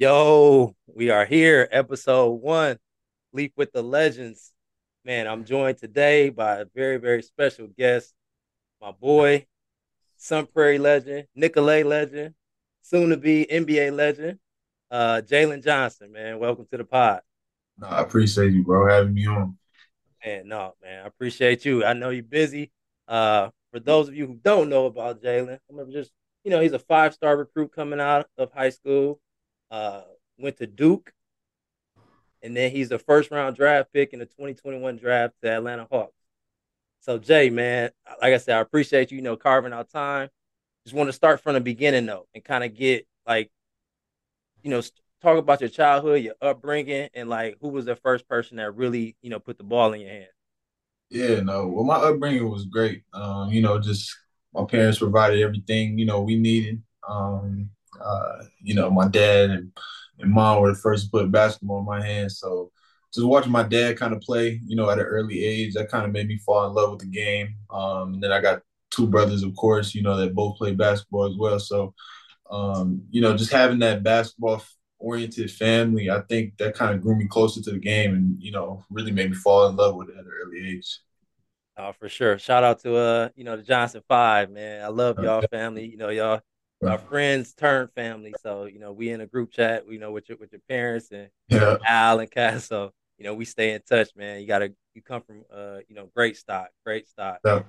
Yo, we are here, episode one, Leef with the Legends. Man, I'm joined today by a very, very special guest, my boy, Sun Prairie legend, Nicolet legend, soon to be NBA legend, uh, Jalen Johnson. Man, welcome to the pod. No, I appreciate you, bro, having me on. Man, no, man, I appreciate you. I know you're busy. Uh, for those of you who don't know about Jalen, I'm gonna just, you know, he's a five star recruit coming out of high school uh, went to Duke, and then he's a first round draft pick in the 2021 draft to Atlanta Hawks. So Jay, man, like I said, I appreciate you, you know, carving out time. Just want to start from the beginning though, and kind of get like, you know, talk about your childhood, your upbringing, and like who was the first person that really, you know, put the ball in your hand. Yeah, no. Well, my upbringing was great. Um, you know, just my parents provided everything, you know, we needed. Um, uh, you know, my dad and, and mom were the first to put basketball in my hands. So just watching my dad kind of play, you know, at an early age, that kind of made me fall in love with the game. Um, and then I got two brothers, of course, you know, that both play basketball as well. So, um, you know, just having that basketball oriented family, I think that kind of grew me closer to the game and, you know, really made me fall in love with it at an early age. Oh, for sure. Shout out to uh, you know, the Johnson Five, man. I love y'all family. You know, y'all our friends turn family. So you know, we in a group chat. We you know with your with your parents and yeah. Al and Cass. So you know, we stay in touch, man. You gotta you come from uh you know great stock, great stock. Yeah.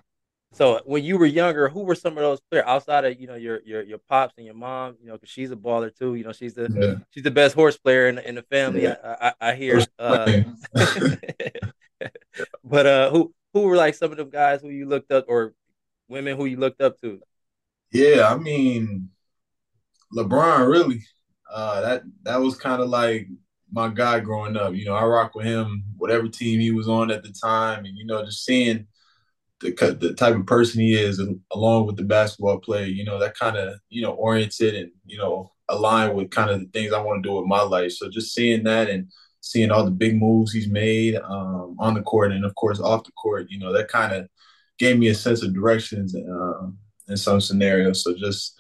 So when you were younger, who were some of those players outside of you know your your your pops and your mom? You know, because she's a baller too. You know, she's the yeah. she's the best horse player in the, in the family. Yeah. I, I, I hear. Uh, but uh, who who were like some of them guys who you looked up or women who you looked up to? Yeah, I mean, LeBron really. Uh, that that was kind of like my guy growing up. You know, I rock with him, whatever team he was on at the time, and you know, just seeing the the type of person he is, along with the basketball play, you know, that kind of you know oriented and you know aligned with kind of the things I want to do with my life. So just seeing that and seeing all the big moves he's made um, on the court and of course off the court, you know, that kind of gave me a sense of directions. Uh, in some scenarios. So just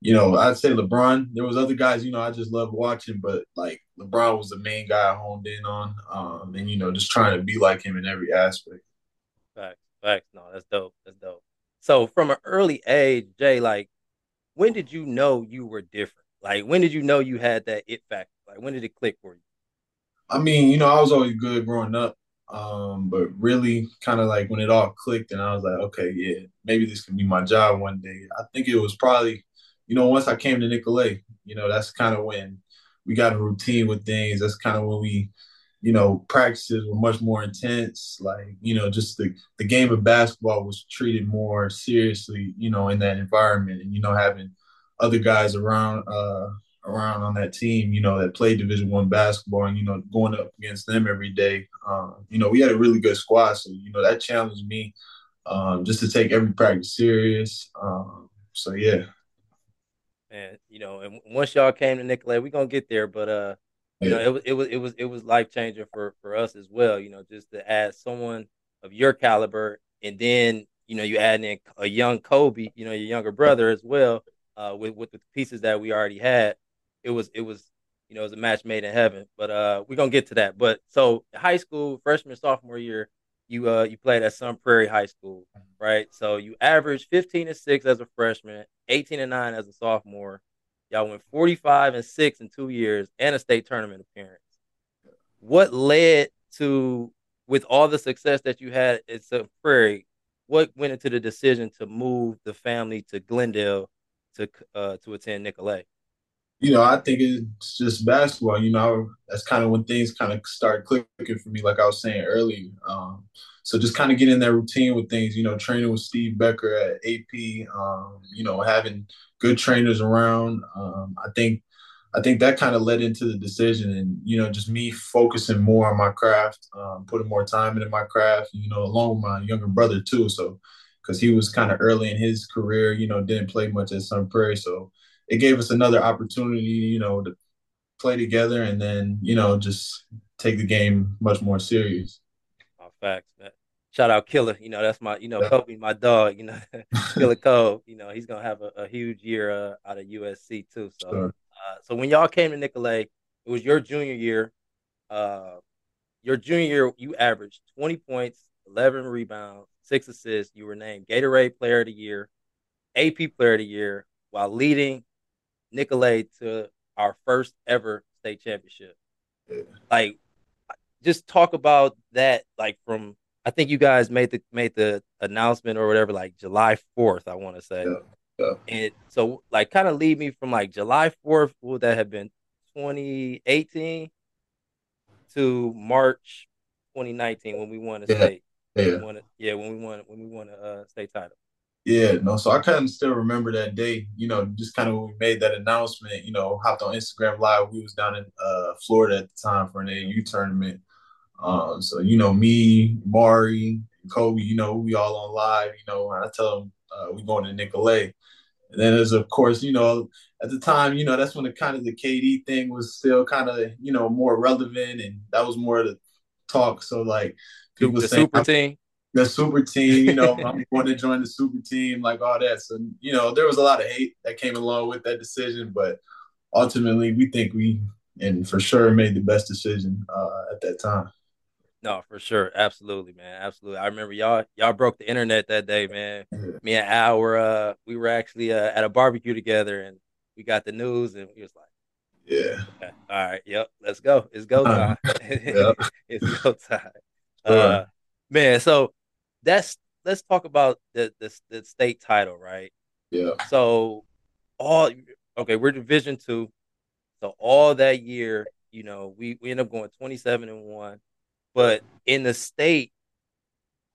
you know, I'd say LeBron. There was other guys, you know, I just love watching, but like LeBron was the main guy I honed in on, um, and you know, just trying to be like him in every aspect. Facts, facts. No, that's dope. That's dope. So from an early age, Jay, like, when did you know you were different? Like, when did you know you had that it factor? Like, when did it click for you? I mean, you know, I was always good growing up. Um, but really kind of like when it all clicked and I was like, okay, yeah, maybe this can be my job one day. I think it was probably, you know, once I came to Nicolet, you know, that's kind of when we got a routine with things. That's kind of when we, you know, practices were much more intense. Like, you know, just the, the game of basketball was treated more seriously, you know, in that environment. And, you know, having other guys around, uh, around on that team, you know, that played Division One basketball, and you know, going up against them every day. Um, you know, we had a really good squad, so you know that challenged me um, just to take every practice serious. Um, so yeah. And you know, and once y'all came to Nicolet, we're gonna get there, but uh, you yeah. know, it was it was it was it was life changing for for us as well. You know, just to add someone of your caliber, and then you know, you add in a young Kobe, you know, your younger brother as well, uh, with with the pieces that we already had it was it was you know it was a match made in heaven. But uh, we're gonna get to that. But so high school, freshman, sophomore year, you uh you played at Sun Prairie High School, right? So you averaged 15 and six as a freshman, 18 and nine as a sophomore. Y'all went 45 and six in two years and a state tournament appearance. What led to with all the success that you had at Sun Prairie? What went into the decision to move the family to Glendale to uh, to attend Nicolet? You know, I think it's just basketball. You know, that's kind of when things kind of start clicking for me, like I was saying earlier. Um, so just kind of getting that routine with things, you know, training with Steve Becker at AP, um, you know, having good trainers around. Um, I think, I think that kind of led into the decision, and you know, just me focusing more on my craft, um, putting more time into my craft. You know, along with my younger brother too. So, because he was kind of early in his career, you know, didn't play much at Sun Prairie, so it gave us another opportunity, you know, to play together and then, you know, just take the game much more serious. Oh, facts, man. Shout out Killer. You know, that's my, you know, yeah. Kobe, my dog, you know, Killer Cove. You know, he's gonna have a, a huge year uh, out of USC too. So sure. uh, So when y'all came to Nicolet, it was your junior year. Uh, your junior year, you averaged 20 points, 11 rebounds, six assists. You were named Gatorade Player of the Year, AP Player of the Year, while leading Nicolet to our first ever state championship. Yeah. Like, just talk about that. Like from, I think you guys made the made the announcement or whatever, like July fourth. I want to say. Yeah. Yeah. And so, like, kind of lead me from like July fourth. Would that have been 2018 to March 2019 when we won a yeah. state? Yeah. Won a, yeah, when we won when we won a uh, state title. Yeah, no. So I kind of still remember that day. You know, just kind of when we made that announcement. You know, hopped on Instagram Live. We was down in uh, Florida at the time for an AU tournament. Um, so you know, me, Mari, Kobe. You know, we all on live. You know, I tell them uh, we going to Nicolet. And then there's of course, you know, at the time, you know, that's when the kind of the KD thing was still kind of, you know, more relevant and that was more the talk. So like people the saying, super team the super team, you know, I'm going to join the super team, like all that. So, you know, there was a lot of hate that came along with that decision, but ultimately we think we and for sure made the best decision uh, at that time. No, for sure. Absolutely, man. Absolutely. I remember y'all y'all broke the internet that day, man. Me and Al were uh we were actually uh, at a barbecue together and we got the news and we was like, Yeah. Okay. All right, yep, let's go. It's go time. it's go time. Uh, man, so that's let's talk about the, the the state title, right? Yeah. So all okay, we're division two. So all that year, you know, we, we end up going 27 and one. But in the state,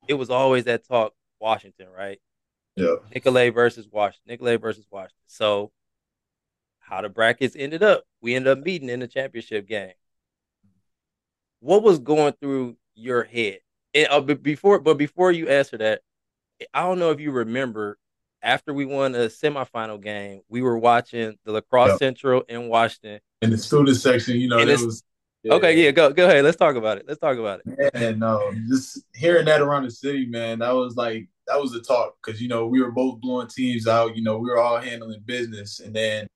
it was always that talk, Washington, right? Yeah. Nicolet versus Washington. Nicolet versus Washington. So how the brackets ended up, we ended up meeting in the championship game. What was going through your head and, uh, but before, but before you answer that, I don't know if you remember after we won a semifinal game, we were watching the La Crosse Central in Washington. In the student section, you know, it was yeah. okay. Yeah, go go ahead. Let's talk about it. Let's talk about it. And no, just hearing that around the city, man, that was like that was the talk because you know we were both blowing teams out. You know, we were all handling business, and then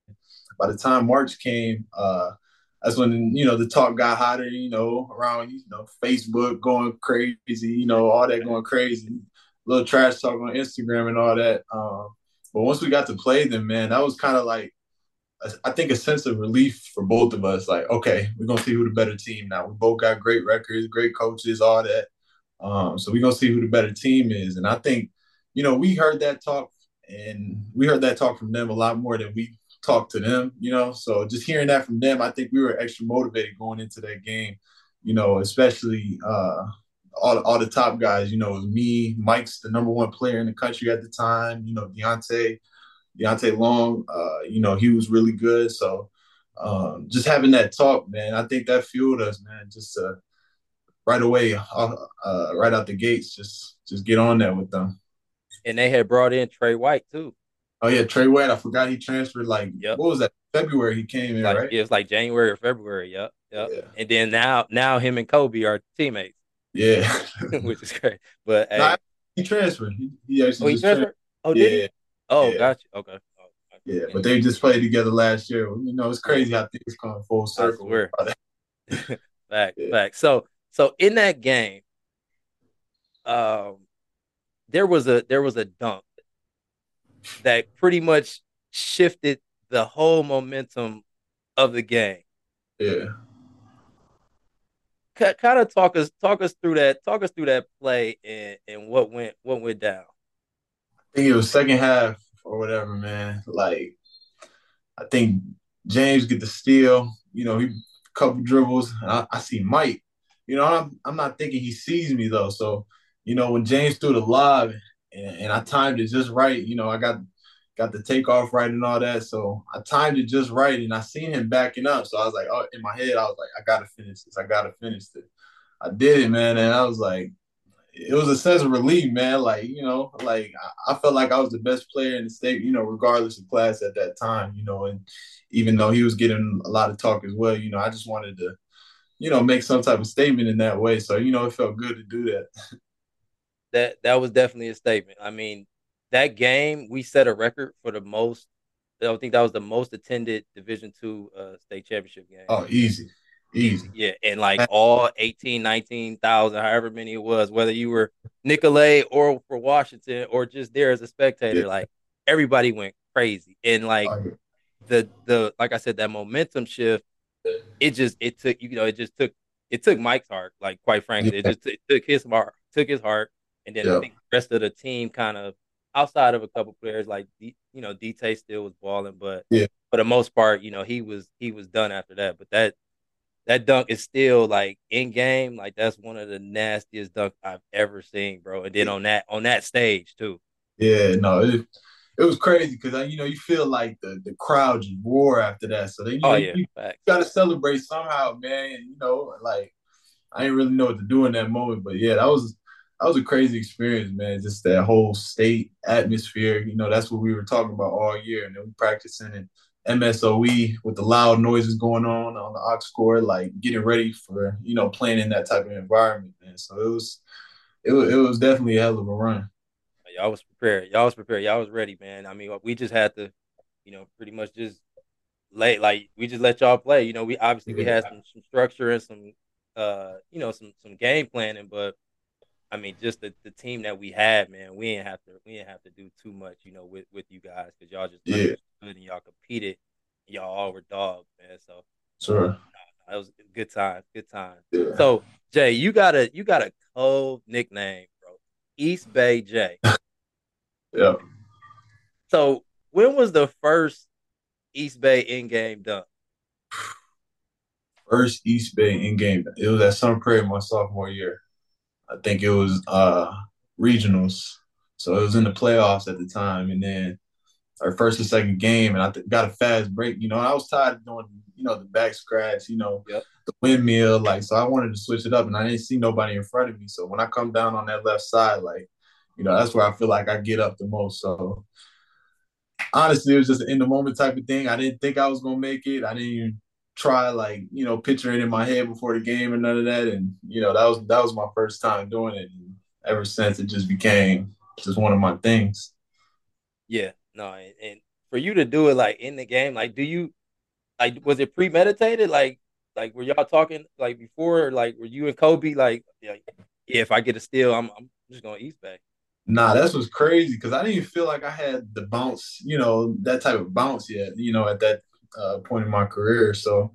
by the time March came, uh, that's when you know the talk got hotter. You know, around you know Facebook going crazy. You know, all that going crazy. Little trash talk on Instagram and all that. Um, but once we got to play them, man, that was kind of like I think a sense of relief for both of us. Like, okay, we're gonna see who the better team now. We both got great records, great coaches, all that. Um, so we're gonna see who the better team is. And I think, you know, we heard that talk and we heard that talk from them a lot more than we talk to them, you know. So just hearing that from them, I think we were extra motivated going into that game, you know, especially uh, all, all the top guys, you know, it was me, Mike's the number one player in the country at the time, you know, Deontay, Deontay Long, uh, you know, he was really good. So um, just having that talk, man, I think that fueled us, man, just uh, right away, uh, uh, right out the gates, just just get on there with them. And they had brought in Trey White too. Oh yeah, Trey White. I forgot he transferred. Like, yep. what was that? February he came in, like, right? It was like January or February. Yep, yep. Yeah. And then now, now him and Kobe are teammates. Yeah, which is great. But hey. he transferred. He, he actually oh, he transferred. Transferred? Oh, did yeah. he? Oh, yeah. gotcha. Okay. Oh, yeah, but they just played together last year. You know, it's crazy how things come full circle. fact, yeah. fact. So, so in that game, um, there was a there was a dunk that pretty much shifted the whole momentum of the game. Yeah. kind of talk us talk us through that talk us through that play and, and what went what went down. I think it was second half or whatever, man. Like I think James get the steal. You know, he couple dribbles. I, I, see Mike. You know, I'm I'm not thinking he sees me though. So, you know, when James threw the lob and, and I timed it just right. You know, I got got the takeoff right and all that. So I timed it just right, and I seen him backing up. So I was like, oh, in my head, I was like, I gotta finish this. I gotta finish this. I did it, man, and I was like, it was a sense of relief, man. Like you know, like I, I felt like I was the best player in the state, you know, regardless of class at that time, you know, and even though he was getting a lot of talk as well, you know, I just wanted to, you know, make some type of statement in that way. So you know, it felt good to do that. that that was definitely a statement. I mean, that game we set a record for the most I think that was the most attended Division two uh, state championship game. Oh, easy. Easy. Yeah, and like all 18, 19,000, however many it was, whether you were Nicolet or for Washington or just there as a spectator, yeah. like everybody went crazy. And like oh, yeah. the the like I said, that momentum shift, it just it took you know, it just took it took Mike's heart, like quite frankly. Yeah. It just it took his heart, took his heart, and then I think the rest of the team kind of outside of a couple players like D, you know, DT still was balling, but yeah. for the most part, you know, he was he was done after that. But that that dunk is still like in game. Like that's one of the nastiest dunk I've ever seen, bro. And then on that on that stage too. Yeah, no, it, it was crazy because uh, you know you feel like the the crowd just roar after that. So then you, oh, yeah, you, got to celebrate somehow, man. You know, like I didn't really know what to do in that moment, but yeah, that was that was a crazy experience, man. Just that whole state atmosphere. You know, that's what we were talking about all year, and then we practicing and MSOE with the loud noises going on on the aux cord, like getting ready for you know playing in that type of environment, man. So it was it was, it was definitely a hell of a run. Y'all was prepared. Y'all was prepared. Y'all was ready, man. I mean, we just had to, you know, pretty much just lay like we just let y'all play. You know, we obviously we had some, some structure and some uh you know some some game planning, but I mean, just the, the team that we had, man, we didn't have to we didn't have to do too much, you know, with with you guys because y'all just yeah. good and y'all competed. Y'all all were dogs, man. So sure, that was good time, good time. Yeah. So Jay, you got a you got a cold nickname, bro. Eastbay Jay. yeah. So when was the first Eastbay in game done? First Eastbay in game. It was at Sun Prairie my sophomore year. I think it was uh regionals. So it was in the playoffs at the time, and then our first and second game, and I th- got a fast break. You know, I was tired of doing, you know, the back scratch, you know, yep. the windmill. Like, so I wanted to switch it up, and I didn't see nobody in front of me. So when I come down on that left side, like, you know, that's where I feel like I get up the most. So honestly, it was just an in the moment type of thing. I didn't think I was gonna make it. I didn't even try like you know picturing in my head before the game and none of that. And you know that was that was my first time doing it. And ever since, it just became just one of my things. Yeah, no, and, and for you to do it like in the game, like do you like was it premeditated? Like like were y'all talking like before? Like were you and Kobe like yeah, yeah if I get a steal, I'm I'm just gonna East back Nah, that's was crazy because I didn't even feel like I had the bounce, you know, that type of bounce yet, you know, at that uh, point in my career. So,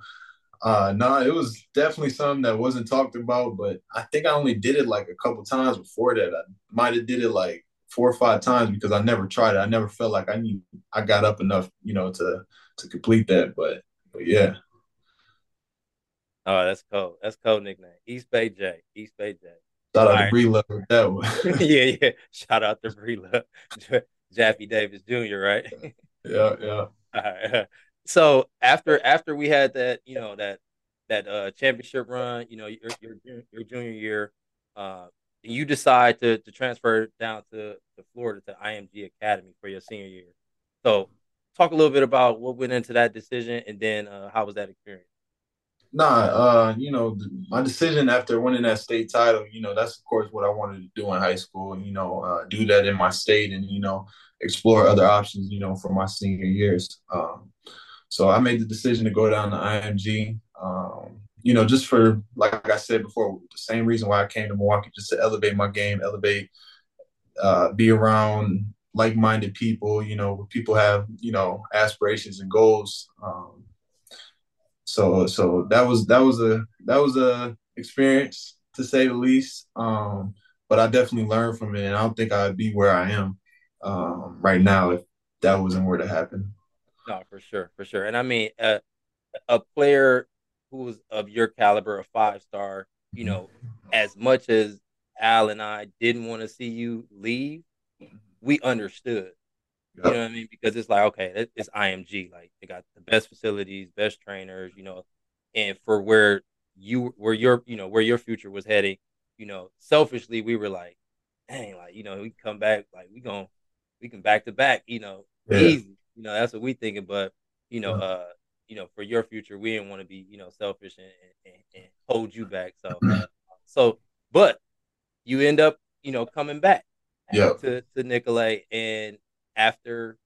uh, no, nah, it was definitely something that wasn't talked about. But I think I only did it like a couple times before that. I might have did it like four or five times because I never tried it. I never felt like I need I got up enough, you know, to to complete that. But but yeah. Oh, that's cool. That's cool nickname. Eastbay J. Eastbay J. Shout out right. to with that one. yeah, yeah. Shout out to Breela. Jaffe Davis Jr., right? yeah, yeah. All right. So after after we had that, you know, that that uh championship run, you know, your your, your junior year, uh you decide to to transfer down to, to Florida to IMG Academy for your senior year. So talk a little bit about what went into that decision and then uh, how was that experience? Nah, uh, you know, my decision after winning that state title, you know, that's of course what I wanted to do in high school, you know, uh, do that in my state, and you know, explore other options, you know, for my senior years. Um, so I made the decision to go down to IMG. Um, you know, just for like I said before, the same reason why I came to Milwaukee, just to elevate my game, elevate, uh, be around like-minded people. You know, where people have you know aspirations and goals. Um, so so that was that was a that was a experience to say the least. Um, but I definitely learned from it, and I don't think I'd be where I am um, right now if that wasn't where to happen. No, for sure, for sure. And I mean, uh, a player who's of your caliber, a five star, you know, as much as Al and I didn't want to see you leave, we understood. Yep. You know what I mean? Because it's like, okay, it's IMG. Like they got the best facilities, best trainers, you know, and for where you where your you know where your future was heading, you know, selfishly we were like, dang, like you know, we come back, like we going we can back to back, you know, yeah. easy. You know, that's what we thinking. But you know, uh, you know, for your future, we didn't want to be, you know, selfish and, and, and hold you back. So, so, but you end up, you know, coming back yeah. to to Nicolet, and after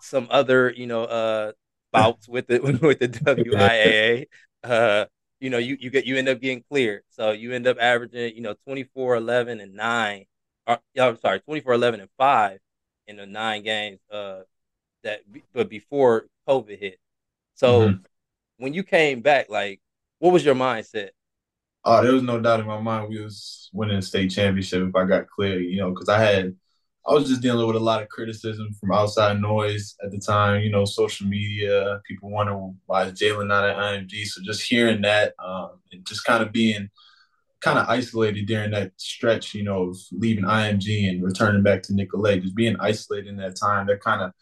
some other, you know, uh, bouts with the with the WIAA, uh, you know, you you get you end up getting cleared. So you end up averaging, you know, 24, 11, and nine. Or, I'm sorry, 24, 11, and five in the nine games. Uh, that but before COVID hit. So mm-hmm. when you came back, like, what was your mindset? Oh, there was no doubt in my mind we was winning the state championship if I got clear, you know, because I had I was just dealing with a lot of criticism from outside noise at the time, you know, social media, people wondering why is Jalen not at IMG. So just hearing that um, and just kind of being kind of isolated during that stretch, you know, of leaving IMG and returning back to Nicolet, just being isolated in that time, that kind of,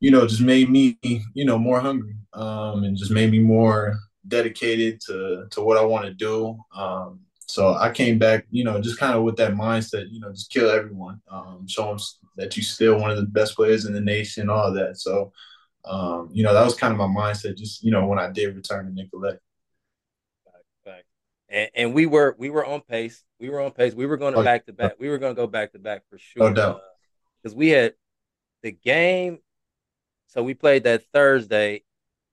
you know, just made me, you know, more hungry um, and just made me more dedicated to to what I want to do. Um, so I came back, you know, just kind of with that mindset, you know, just kill everyone, um, show them that you're still one of the best players in the nation, all that. So, um, you know, that was kind of my mindset, just you know, when I did return to Nicolet. And, and we were we were on pace. We were on pace. We were going to oh, back to back. We were going to go back to back for sure. No doubt. Because uh, we had the game. So we played that Thursday.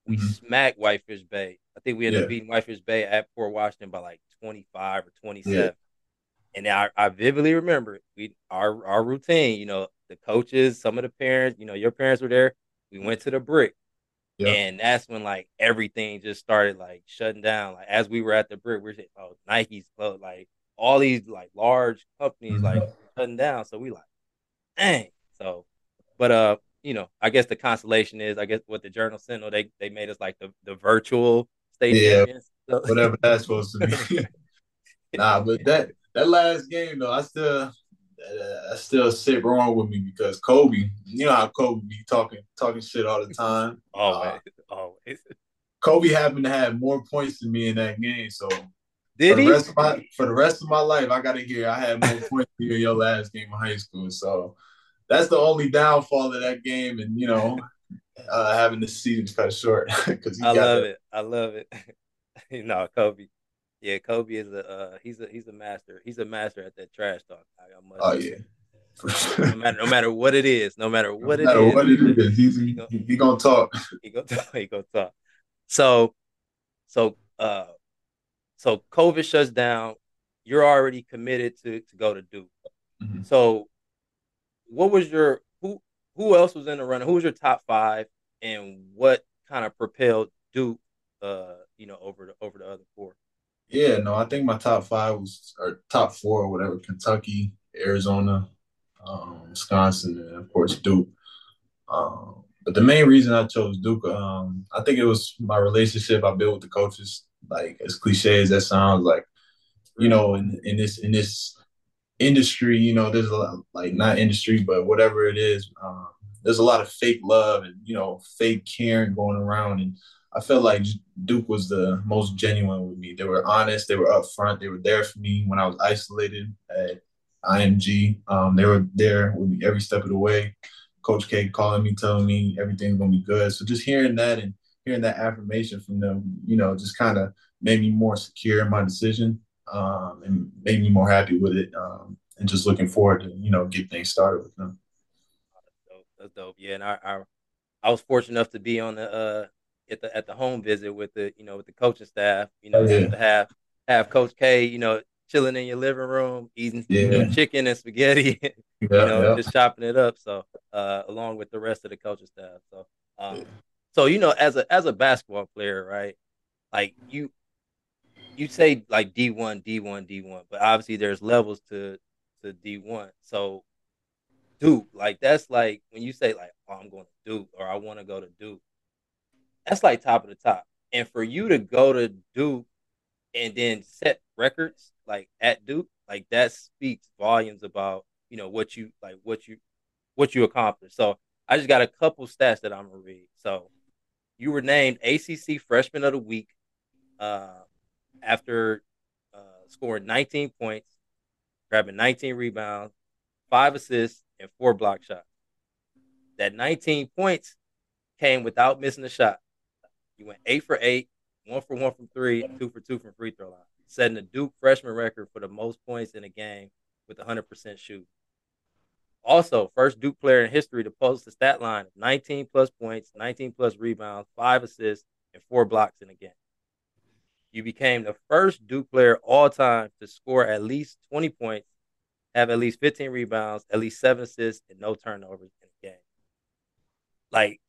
We mm-hmm. smacked Whitefish Bay I think we ended yeah. up beating Whitefish Bay at Port Washington by like 25 or 27. Yeah. And I, I vividly remember we our our routine, you know, the coaches, some of the parents, you know, your parents were there. We went to the brick. Yeah. And that's when like everything just started like shutting down. Like as we were at the brick, we are saying, oh, Nike's closed, like all these like large companies mm-hmm. like shutting down. So we like, dang. So, but uh, you know, I guess the consolation is, I guess what the Journal Sentinel they they made us like the the virtual state yeah. So. whatever that's supposed to be. nah, but that that last game though, I still I still sit wrong with me because Kobe, you know how Kobe be talking talking shit all the time. always, uh, always. Kobe happened to have more points than me in that game, so did for he? The rest of my, for the rest of my life, I got to hear I had more points than you in your last game of high school. So that's the only downfall of that game, and you know uh, having the season cut short because I love it. I love it. you know, Kobe. Yeah, Kobe is a uh, he's a he's a master. He's a master at that trash talk. oh yeah. no matter no matter what it is, no matter what no matter it is, what it is, he's he, gonna, he gonna talk. He gonna talk. He gonna talk. So, so uh, so COVID shuts down. You're already committed to to go to Duke. Mm-hmm. So, what was your who who else was in the running? Who was your top five, and what kind of propelled Duke, uh, you know, over the over the other four? Yeah, no, I think my top five was or top four or whatever: Kentucky, Arizona, um, Wisconsin, and of course Duke. Um, but the main reason I chose Duke, um, I think it was my relationship I built with the coaches. Like as cliche as that sounds, like you know, in, in this in this industry, you know, there's a lot like not industry, but whatever it is, um, there's a lot of fake love and you know fake caring going around, and I felt like Duke was the most genuine with me. They were honest, they were upfront, they were there for me when I was isolated at IMG. Um, they were there with me every step of the way. Coach K calling me, telling me everything's gonna be good. So just hearing that and hearing that affirmation from them, you know, just kind of made me more secure in my decision um, and made me more happy with it. Um, and just looking forward to you know get things started with them. That's dope. That's dope. Yeah, and I, I, I was fortunate enough to be on the uh at the at the home visit with the you know with the coaching staff. You know, yeah. to have have Coach K. You know, chilling in your living room, eating yeah. you know, chicken and spaghetti. you know, yeah. just chopping it up. So uh, along with the rest of the coaching staff. So um, so you know, as a as a basketball player, right? Like you you say like D one, D one, D one, but obviously there's levels to to D one. So Duke, like that's like when you say like, oh, I'm going to Duke or I want to go to Duke. That's like top of the top. And for you to go to Duke and then set records like at Duke, like that speaks volumes about you know what you like what you what you accomplished. So I just got a couple stats that I'm gonna read. So you were named ACC Freshman of the Week. Uh, after uh, scoring 19 points, grabbing 19 rebounds, five assists, and four block shots. That 19 points came without missing a shot. You went eight for eight, one for one from three, two for two from free throw line, setting the Duke freshman record for the most points in a game with 100% shoot. also, first Duke player in history to post the stat line of 19 plus points, 19 plus rebounds, five assists, and four blocks in a game. You became the first Duke player all time to score at least 20 points, have at least 15 rebounds, at least seven assists, and no turnovers in a game. Like,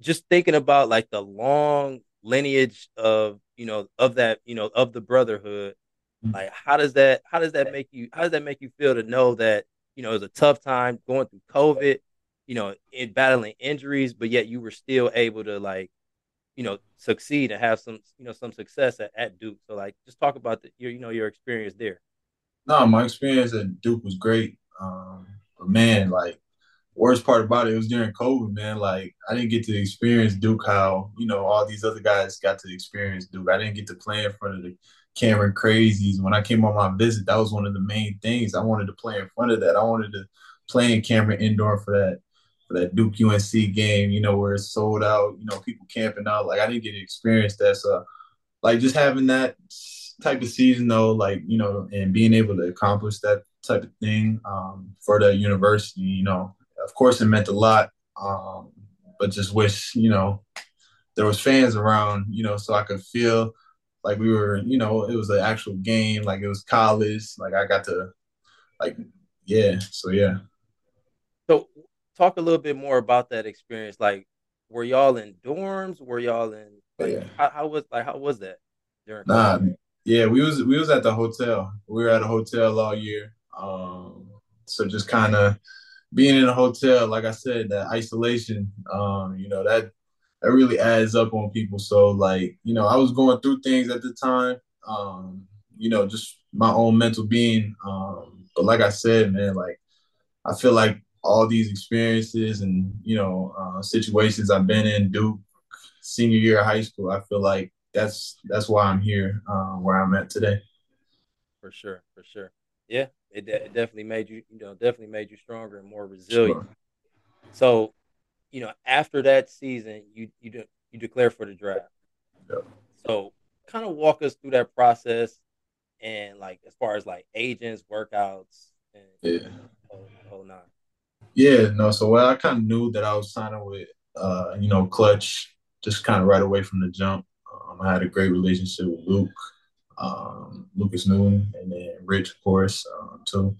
just thinking about like the long lineage of you know of that you know of the brotherhood mm. like how does that how does that make you how does that make you feel to know that you know it was a tough time going through covid you know in battling injuries but yet you were still able to like you know succeed and have some you know some success at, at duke? So like just talk about the, your you know your experience there. No my experience at duke was great. Um but man like worst part about it, it was during COVID, man. Like I didn't get to experience Duke how you know all these other guys got to experience Duke. I didn't get to play in front of the Cameron Crazies. When I came on my visit, that was one of the main things. I wanted to play in front of that. I wanted to play in Cameron Indoor for that for that Duke UNC game. You know where it's sold out. You know people camping out. Like I didn't get to experience that. So like just having that type of season though, like you know, and being able to accomplish that type of thing um, for the university, you know, of course, it meant a lot. Um, but just wish you know there was fans around, you know, so I could feel like we were, you know, it was an actual game, like it was college. Like I got to, like, yeah. So yeah. So talk a little bit more about that experience. Like, were y'all in dorms? Were y'all in? Like, yeah. How, how, was like how was that? During nah, COVID? yeah, we was we was at the hotel. We were at a hotel all year. Um, so just kind of being in a hotel, like I said, that isolation, um, you know, that that really adds up on people. So like, you know, I was going through things at the time, um, you know, just my own mental being. Um, but like I said, man, like I feel like all these experiences and you know uh, situations I've been in, Duke, senior year of high school, I feel like that's that's why I'm here, uh, where I'm at today. For sure, for sure. Yeah, it, de- it, definitely made you, you know, definitely made you stronger and more resilient. Sure. So, you know, after that season, you you de- you declare for the draft. So, kind of walk us through that process, and like as far as like agents, workouts, and yeah, whole, whole nine. Yeah, no. So well, I kind of knew that I was signing with, uh, you know, Klutch, just kind of right away from the jump. Um, I had a great relationship with Luke um, Lucas Newton, and then Rich, of course, um, too.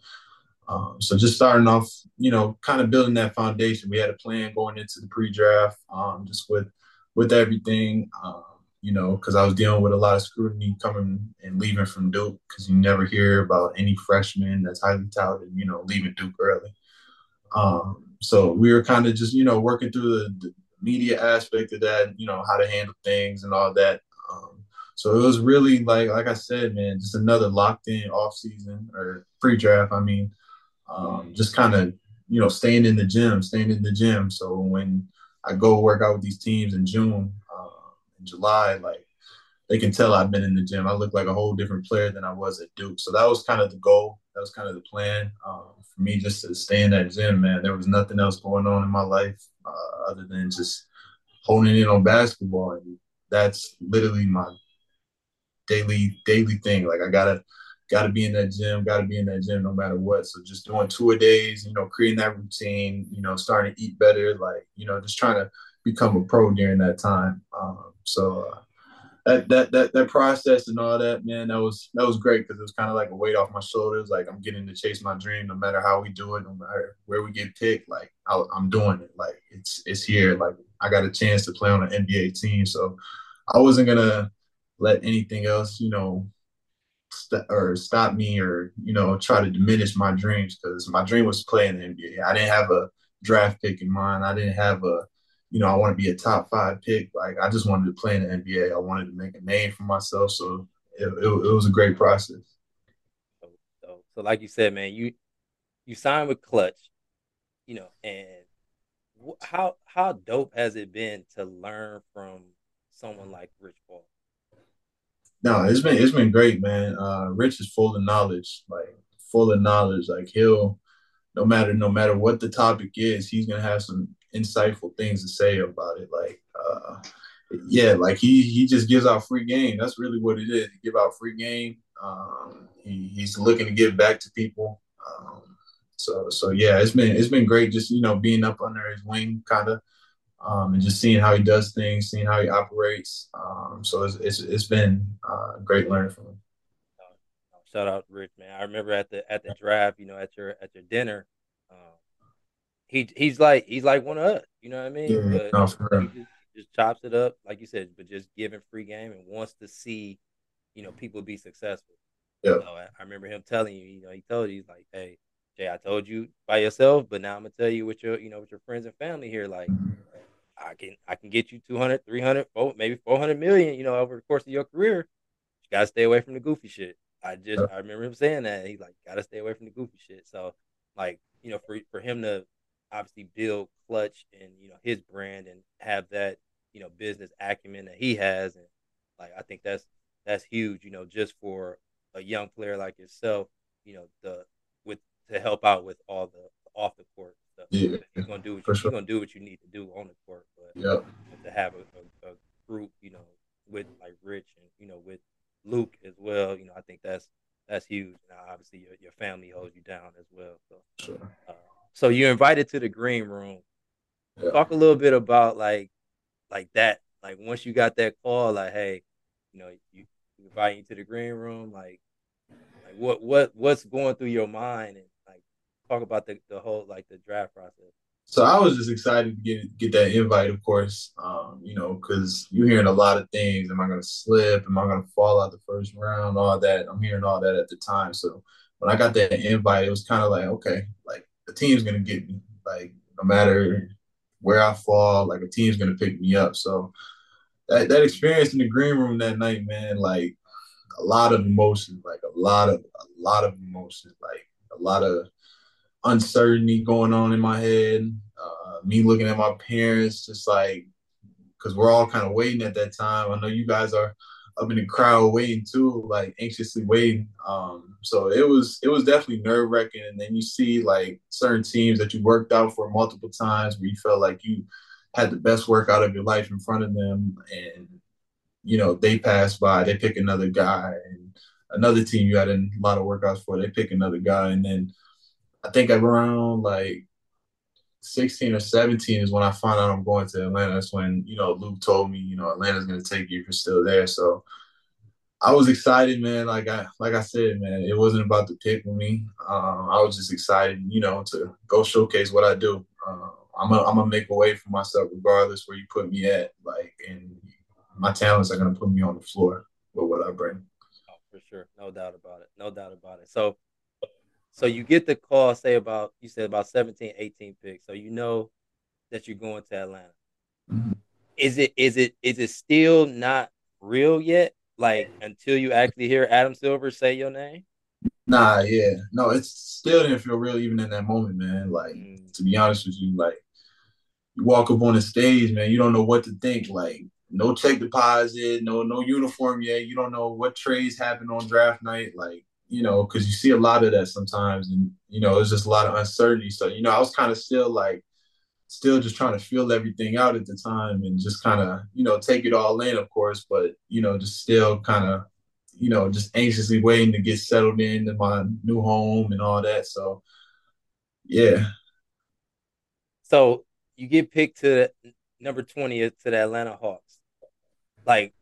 Um, so just starting off, you know, kind of building that foundation. We had a plan going into the pre-draft, um, just with with everything, um, you know, because I was dealing with a lot of scrutiny coming and leaving from Duke, because you never hear about any freshman that's highly touted, you know, leaving Duke early. Um, so we were kind of just, you know, working through the, the media aspect of that, you know, how to handle things and all that. So it was really like like I said, man, just another locked in off season or pre draft. I mean, um, just kind of you know staying in the gym, staying in the gym. So when I go work out with these teams in June, uh, in July, like they can tell I've been in the gym. I look like a whole different player than I was at Duke. So that was kind of the goal. That was kind of the plan um, for me, just to stay in that gym. Man, there was nothing else going on in my life uh, other than just honing in on basketball, and that's literally my daily daily thing. Like I gotta gotta be in that gym, gotta be in that gym no matter what. So just doing two a days, you know, creating that routine, you know, starting to eat better, like you know, just trying to become a pro during that time. Um, so uh, that that that that process and all that, man, that was that was great because it was kind of like a weight off my shoulders. Like I'm getting to chase my dream, no matter how we do it, no matter where we get picked. Like I, I'm doing it. Like it's it's here. Like I got a chance to play on an NBA team, so I wasn't gonna let anything else, you know, st- or stop me or you know try to diminish my dreams because my dream was playing the NBA. I didn't have a draft pick in mind. I didn't have a, you know, I want to be a top five pick. Like I just wanted to play in the NBA. I wanted to make a name for myself. So it, it, it was a great process. So, so, so, like you said, man, you you signed with Klutch, you know, and how how dope has it been to learn from someone like Rich Paul? No, it's been it's been great, man. Uh, Rich is full of knowledge, like full of knowledge. Like he'll, no matter no matter what the topic is, he's gonna have some insightful things to say about it. Like, uh, yeah, like he he just gives out free game. That's really what it is. He give out free game. Um, he, he's looking to give back to people. Um, So so yeah, it's been it's been great just you know being up under his wing kind of. Um, and just seeing how he does things, seeing how he operates. Um, so it's, it's, it's been uh, great learning from him. Shout out Rich, man. I remember at the at the draft, you know, at your at your dinner, um, he he's like he's like one of us. You know what I mean? Yeah, no, he just, just, chops it up, like you said, but just giving free game and wants to see, you know, people be successful. Yeah. So I, I, remember him telling you, you know, he told you, he's like, hey, Jay, I told you by yourself, but now I'm gonna tell you with your, you know, with your friends and family here, like. I can I can get you 200, 300, maybe 400 million, you know, over the course of your career. You got to stay away from the goofy shit. I just I remember him saying that. He's like, gotta stay away from the goofy shit. So like, you know, for for him to obviously build Klutch and you know his brand and have that, you know, business acumen that he has and like I think that's that's huge, you know, just for a young player like yourself, you know, the to help out with all the off the court stuff. Yeah. You're gonna do what you, sure. you're gonna do what you need to do on the court, but yep. to have a, a, a group, you know, with like Rich and you know with Luke as well. You know, I think that's that's huge. Now, obviously, your, your family holds you down as well. So, sure. uh, so you're invited to the green room. Yeah. Talk a little bit about like like that. Like once you got that call, like, hey, you know, you, you invite you to the green room. Like, like what what what's going through your mind, and talk about the the whole like the draft process. So I was just excited to get get that invite, of course. Um, you know, because you're hearing a lot of things. Am I going to slip? Am I going to fall out the first round? All that. I'm hearing all that at the time. So when I got that invite, it was kind of like, okay, like the team's going to get me. Like no matter where I fall, like a team's going to pick me up. So that that experience in the green room that night, man, like a lot of emotions, like a lot of a lot of emotions, like a lot of uncertainty going on in my head. Uh, me looking at my parents, just like, because we're all kind of waiting at that time. I know you guys are up in the crowd waiting too, like anxiously waiting. Um, so it was it was definitely nerve wracking. And then you see like certain teams that you worked out for multiple times where you felt like you had the best workout of your life in front of them, and you know they pass by, they pick another guy, and another team you had a lot of workouts for, they pick another guy, and then I think around like 16 or 17 is when I found out I'm going to Atlanta. That's when, you know, Luke told me, you know, Atlanta's gonna take you if you're still there. So I was excited, man. Like I like I said, man, it wasn't about the pick with me. Um, I was just excited, you know, to go showcase what I do. Uh, I'm gonna I'm gonna make a way for myself regardless where you put me at. Like, and my talents are gonna put me on the floor with what I bring. Oh, for sure, no doubt about it. No doubt about it. So so you get the call, say about you said about 17, 18 picks. So you know that you're going to Atlanta. Mm-hmm. Is it is it is it still not real yet? Like until you actually hear Adam Silver say your name? Nah, yeah. No, it's still didn't feel real even in that moment, man. Like mm. to be honest with you, like you walk up on the stage, man, you don't know what to think. Like no check deposit, no no uniform yet. You don't know what trades happen on draft night. Like you know, because you see a lot of that sometimes, and you know, it's just a lot of uncertainty. So, you know, I was kind of still like, still just trying to feel everything out at the time, and just kind of, you know, take it all in, of course, but you know, just still kind of, you know, just anxiously waiting to get settled into my new home and all that. So, yeah. So you get picked to number twenty uh, to the Atlanta Hawks, like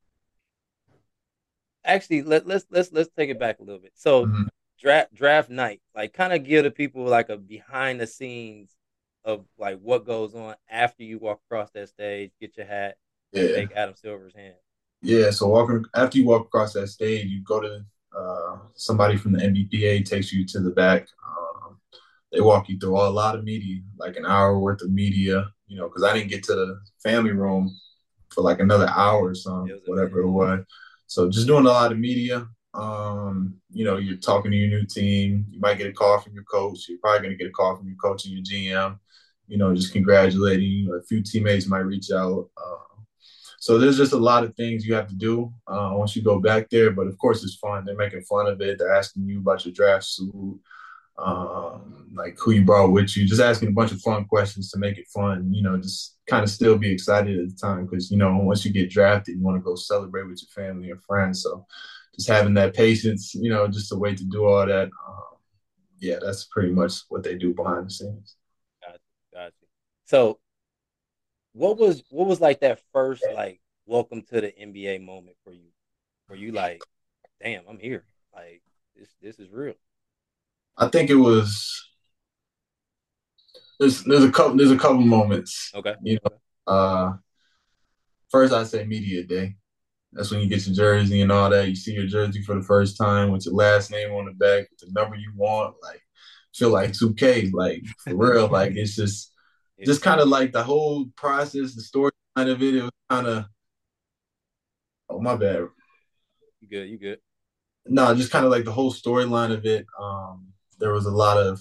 actually let let's let's let's take it back a little bit. So mm-hmm. draft draft night, like kind of give the people like a behind the scenes of like what goes on after you walk across that stage, get your hat, yeah. take Adam Silver's hand. Yeah, so walking after you walk across that stage, you go to uh, somebody from the NBPA takes you to the back. Um, they walk you through a lot of media, like an hour worth of media. You know, because I didn't get to the family room for like another hour or something, whatever it was. So just doing a lot of media. Um, you know, you're talking to your new team. You might get a call from your coach. You're probably going to get a call from your coach and your GM. You know, just congratulating you. A few teammates might reach out. Uh, so there's just a lot of things you have to do uh, once you go back there. But of course, it's fun. They're making fun of it. They're asking you about your draft suit, um, like who you brought with you. Just asking a bunch of fun questions to make it fun. You know, just kind of still be excited at the time because you know once you get drafted, you want to go celebrate with your family and friends. So just having that patience, you know, just a way to do all that. Um, yeah, that's pretty much what they do behind the scenes. Gotcha, gotcha. So, what was what was like that first like welcome to the NBA moment for you? Where you like, damn, I'm here. Like this this is real. I think it was there's there's a couple there's a couple moments. Okay. You know, uh first I'd say media day. That's when you get your jersey and all that. You see your jersey for the first time with your last name on the back, with the number you want. Like, feel like 2K. Like for real. like it's just, just kind of like the whole process, the storyline of it. It was kind of, oh my bad. You good? You good? No, just kind of like the whole storyline of it. Um, there was a lot of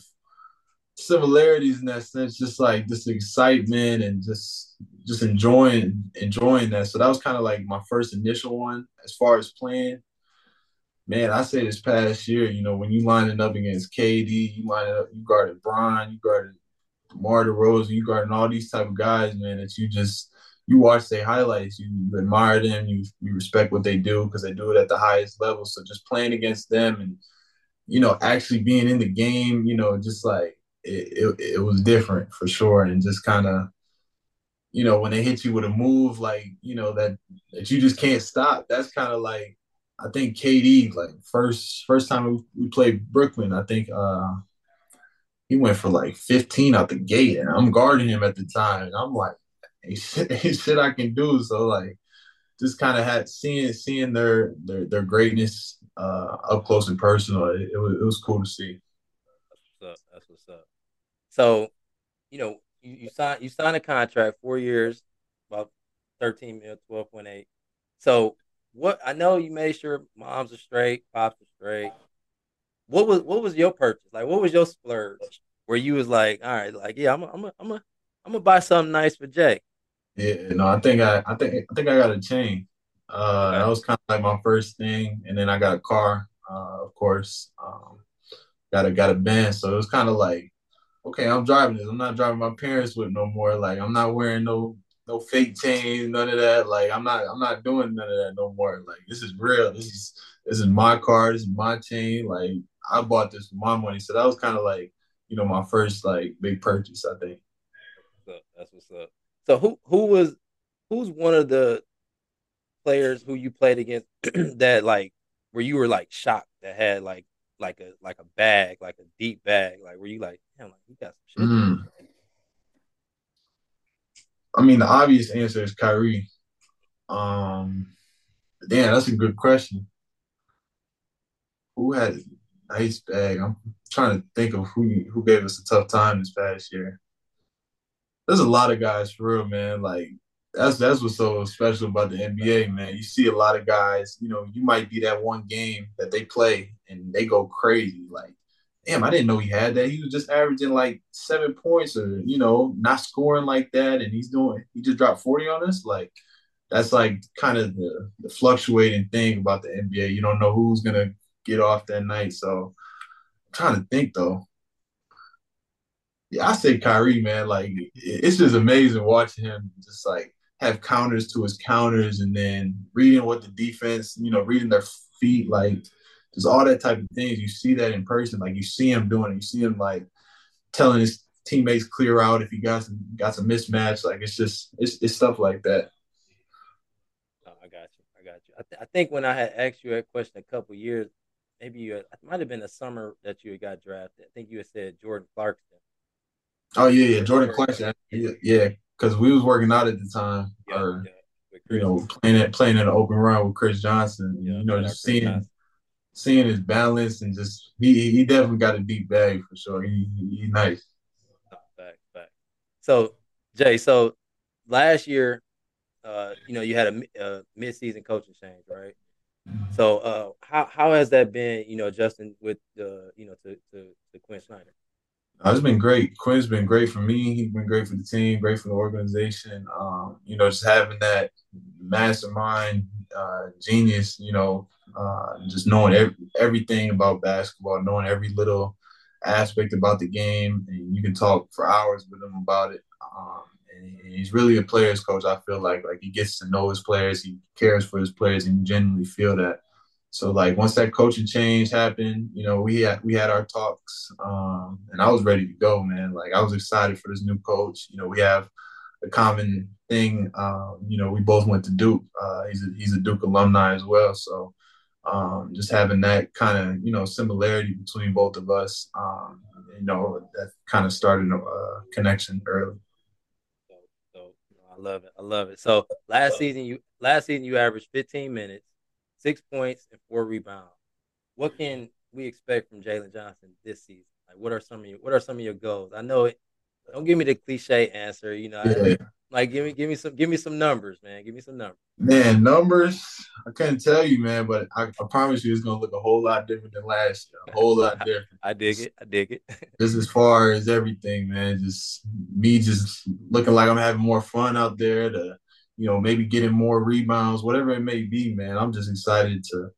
similarities in that sense, just like this excitement and just just enjoying enjoying that. So that was kind of like my first initial one as far as playing. Man, I say this past year, you know, when you lining up against KD, you lining up, you guarded Brian, you guarded DeMar DeRozan, you guarded all these type of guys, man, that you just you watch their highlights, you, you admire them, you you respect what they do because they do it at the highest level. So just playing against them and you know actually being in the game, you know, just like it, it, it was different for sure, and just kind of, you know, when they hit you with a move like you know that that you just can't stop. That's kind of like I think KD like first first time we, played Brooklyn. I think uh he went for like 15 out the gate, and I'm guarding him at the time, and I'm like, hey, shit, hey, shit I can do. So like, just kind of had seeing seeing their their their greatness uh, up close and personal. It, it, was it was cool to see. That's what's up. That's what's up. So, you know, you, you sign you sign a contract four years, about thirteen mil, twelve point eight. So, what I know you made sure moms are straight, pops are straight. What was what was your purchase? Like, what was your splurge? Where you was like, all right, like, yeah, I'm a, I'm a, I'm a, I'm gonna buy something nice for Jay. Yeah, no, I think I, I think, I think I got a chain. Uh, that was kind of like my first thing, and then I got a car, uh, of course. Um, got a got a Benz, so it was kind of like okay, I'm driving this. I'm not driving my parents with no more. Like I'm not wearing no no fake chains, none of that. Like I'm not I'm not doing none of that no more. Like this is real. This is this is my car. This is my chain. Like I bought this with my money. So that was kind of like you know my first like big purchase. I think. That's what's up. That's what's up. So who who was who's one of the players who you played against that like where you were like shocked that had like like a like a bag, like a deep bag, like where you like, damn, like you got some shit. Mm. I mean, the obvious answer is Kyrie. Um, damn, that's a good question. Who had a nice bag? I'm trying to think of who who gave us a tough time this past year. There's a lot of guys for real, man. Like that's that's what's so special about the NBA, man. You see a lot of guys, you know, you might be that one game that they play and they go crazy. Like, damn, I didn't know he had that. He was just averaging like seven points or, you know, not scoring like that. And he's doing, he just dropped 40 on us. Like, that's like kind of the, the fluctuating thing about the NBA. You don't know who's going to get off that night. So I'm trying to think though. Yeah, I say Kyrie, man. Like, it's just amazing watching him just like have counters to his counters and then reading what the defense, you know, reading their feet, like just all that type of things. You see that in person, like you see him doing it. You see him like telling his teammates clear out if he got some got some mismatch. Like it's just it's it's stuff like that. Oh, I got you. I got you. I, th- I think when I had asked you that question a couple years, maybe you it might have been the summer that you got drafted. I think you had said Jordan Clarkson. Oh yeah, yeah, Jordan Clarkson. Yeah, yeah because we was working out at the time, yeah, or yeah. you know, playing it playing in an open run with Chris Johnson. Yeah, you know, just seeing Johnson. seeing his balance and just he he definitely got a deep bag for sure. He he, nice. Back back. So Jay, so last year, uh, you know, you had a, a mid-season coaching change, right? So, uh, how how has that been? You know, adjusting with the you know to to, to Quin Snyder. It's been great. Quin's been great for me. He's been great for the team, great for the organization. Um, you know, just having that mastermind uh, genius, you know, uh, just knowing every, everything about basketball, knowing every little aspect about the game. And you can talk for hours with him about it. Um, and he's really a player's coach. I feel like like he gets to know his players, he cares for his players, and you genuinely feel that. So like once that coaching change happened, you know, we had we had our talks, um, and I was ready to go, man. Like I was excited for this new coach. You know, we have a common thing. Um, you know, we both went to Duke. Uh, he's a, he's a Duke alumni as well, so um, just having that kind of you know similarity between both of us, um, you know, that kind of started a connection early. So, I love it. I love it. So last season you last season you averaged 15 minutes six points and four rebounds. What can we expect from Jalen Johnson this season? Like, what are some of your what are some of your goals? I know it. Don't give me the cliche answer. You know, yeah. I, like give me give me some give me some numbers, man. Give me some numbers. Man, numbers. I couldn't tell you, man, but I, I promise you, it's gonna look a whole lot different than last year. A whole lot different. I dig it. I dig it. just as far as everything, man. Just me, just looking like I'm having more fun out there. To you know, maybe getting more rebounds, whatever it may be, man. I'm just excited to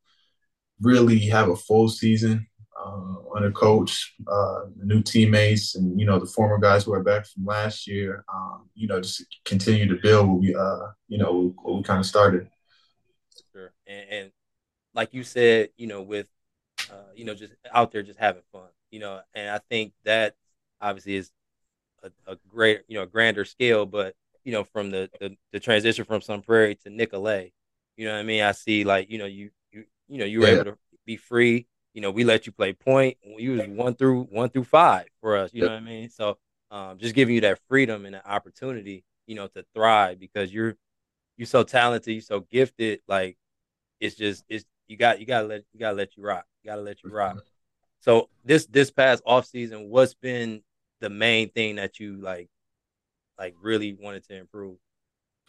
really have a full season uh, under coach, uh, new teammates, and you know the former guys who are back from last year. Um, you know, just continue to build what we, uh, you know, what we kind of started. Sure, and, and, like you said, you know, with uh, you know, just out there, just having fun. You know, and I think that obviously is a, a great, you know, a grander scale, but you know, from the, the, the transition from Sun Prairie to Nicolet. You know what I mean? I see like, you know, you you you know, you were yeah. able to be free. You know, we let you play point. You was one through one through five for us. You know what I mean? So um, just giving you that freedom and the opportunity, you know, to thrive because you're you're so talented, you're so gifted. Like it's just it's you got you gotta let you gotta let you rock. You gotta let you rock. So this this past off season, what's been the main thing that you like like really wanted to improve?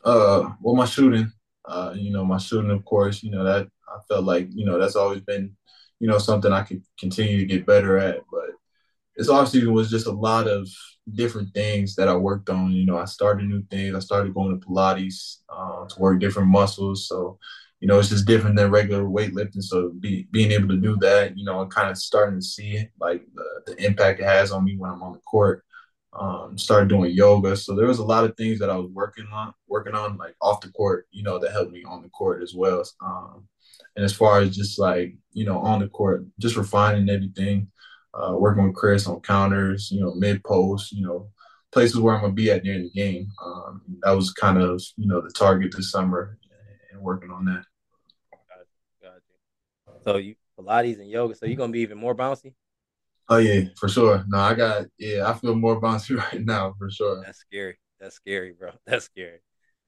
Uh, well, my shooting. Uh, you know, my shooting, of course. You know that I felt like you know that's always been, you know, something I could continue to get better at. But this offseason was just a lot of different things that I worked on. You know, I started new things. I started going to Pilates uh, to work different muscles. So, you know, it's just different than regular weightlifting. So, be, being able to do that, you know, I'm kind of starting to see like the, the impact it has on me when I'm on the court um, started doing yoga. So there was a lot of things that I was working on, working on like off the court, you know, that helped me on the court as well. Um, and as far as just like, you know, on the court, just refining everything, uh, working with Chris on counters, you know, mid post, you know, places where I'm gonna be at during the game. Um, that was kind of, you know, the target this summer and working on that. So you Pilates and yoga, so you're gonna be even more bouncy? Oh yeah, for sure. No, I got yeah, I feel more bouncy right now for sure. That's scary. That's scary, bro. That's scary.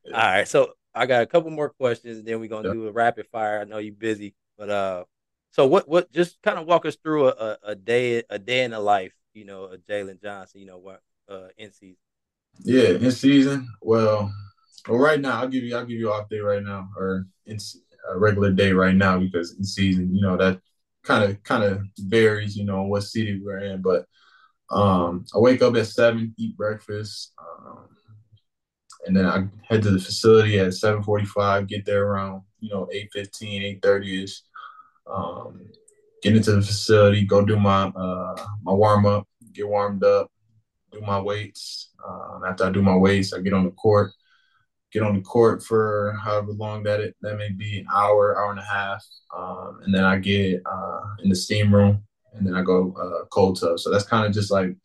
Yeah. All right, so I got a couple more questions, and then we're gonna yep. do a rapid fire. I know you're busy, but uh, so what? What? Just kind of walk us through a, a, day a day in the life, you know, of Jalen Johnson. You know what? Uh, in season. Yeah, in season. Well, well, right now I'll give you I'll give you off day right now, or in a regular day right now because in season, you know that kind of kind of varies, you know, what city we're in. But um, I wake up at seven, eat breakfast, um, and then I head to the facility at seven forty-five. Get there around you know 8.15, 8.30 ish. Um, get into the facility, go do my uh, my warm up, get warmed up, do my weights. Um, after I do my weights, I get on the court get on the court for however long that it that may be an hour, hour and a half, um, and then I get uh, in the steam room, and then I go uh, cold tub. So that's kind of just like,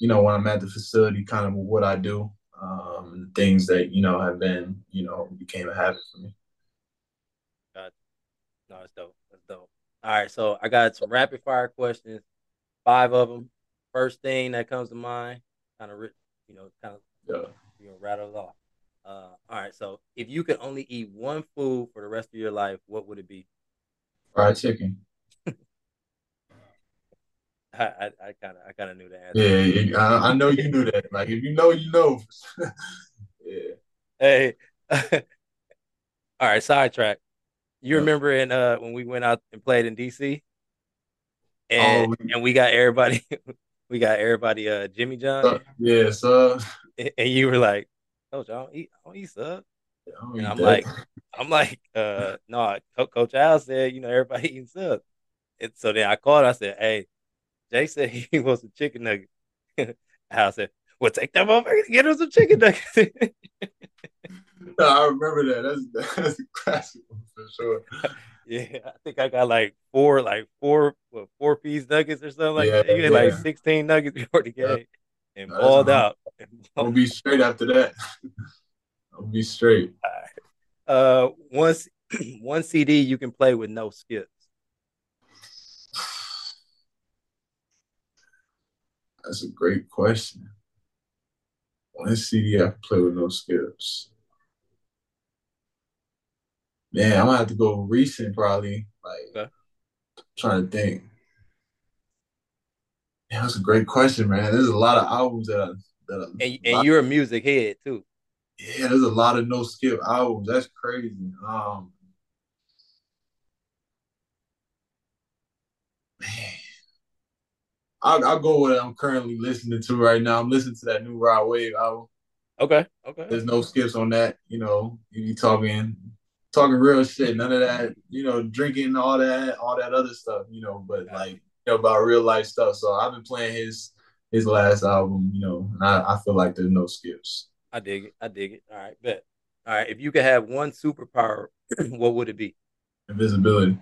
you know, when I'm at the facility, kind of what I do, um, things that you know have been, you know, became a habit for me. God, no, it's dope. That's dope. All right, so I got some rapid fire questions, five of them. First thing that comes to mind, kind of, you know, kind of, yeah. you know, rattle off. Uh, all right. So if you could only eat one food for the rest of your life, what would it be? Fried chicken. I I kind of I kind of knew answer. Yeah, I, I, know you knew that. Like if you know, you know. yeah. Hey. all right. Sidetrack. You remember in uh when we went out and played in DC, and oh, and we got everybody, we got everybody uh Jimmy John. Uh, yeah, so. And you were like, coach, I don't eat, I don't eat sub. Don't and eat I'm that. like, I'm like, uh, no, Coach Al said, you know, everybody eating sub. And so then I called, I said, hey, Jay said he wants some chicken nuggets. Al said, well, take them over and get him some chicken nuggets. no, I remember that. That's that's a classic one for sure. yeah, I think I got like four, like four, what, four piece nuggets or something like Yeah, that. You had yeah. like sixteen nuggets before the Yeah. game, and That's balled out. I'll be straight after that. I'll be straight. Uh, one C- one CD you can play with no skips. That's a great question. One CD I can play with no skips. Man, I'm gonna have to go recent probably. Like Okay. trying to think. Yeah, that's a great question, man. There's a lot of albums that I that I, And and you're a music head too. yeah, there's a lot of no skip albums. That's crazy. Um, man, I'll, I'll go with what I'm currently listening to right now. I'm listening to that new Rod Wave album. Okay, okay. There's no skips on that. You know, you be talking talking real shit. None of that. You know, drinking all that, all that other stuff. You know, but like you know, about real life stuff. So I've been playing his his last album. You know, and I, I feel like there's no skips. I dig it. I dig it. All right, bet. All right, if you could have one superpower, what would it be? Invisibility.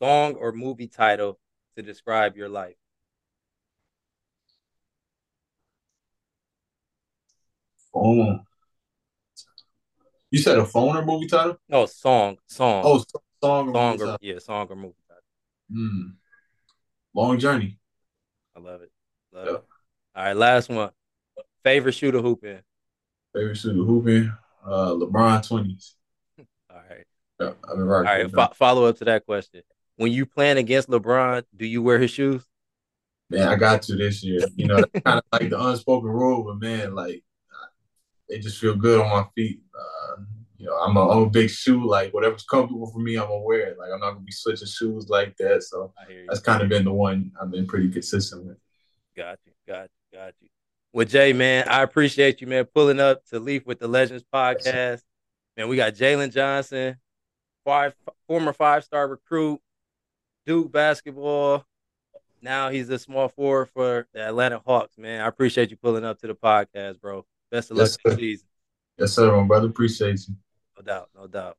Song or movie title to describe your life? Phone. You said a phone or movie title? No, song, song, Oh, song or song movie or title. yeah, song or movie title. Hmm. Long journey. I love it. Love Yeah. it. All right, last one. Favorite shooter hooping. Favorite shooter hooping. Uh, LeBron twenties. All right. Yeah, I've been All right. Fo- follow up to that question. When you playing against LeBron, do you wear his shoes? Man, I got to this year. You know, kind of like the unspoken rule, but man, like they just feel good on my feet. Uh, you know, I'm a, I'm a big shoe. Like whatever's comfortable for me, I'm gonna wear it. Like I'm not gonna be switching shoes like that. So I hear you. that's kind of been the one I've been pretty consistent with. Got you. Got you. Got you. Well, Jay, man, I appreciate you, man, pulling up to Leef with the Legends podcast. Man, we got Jalen Johnson, five former five star recruit, Duke basketball. Now he's a small forward for the Atlanta Hawks, man. I appreciate you pulling up to the podcast, bro. Best of luck Yes, this sir. season. Yes, sir, my brother. Appreciate you. No doubt, no doubt.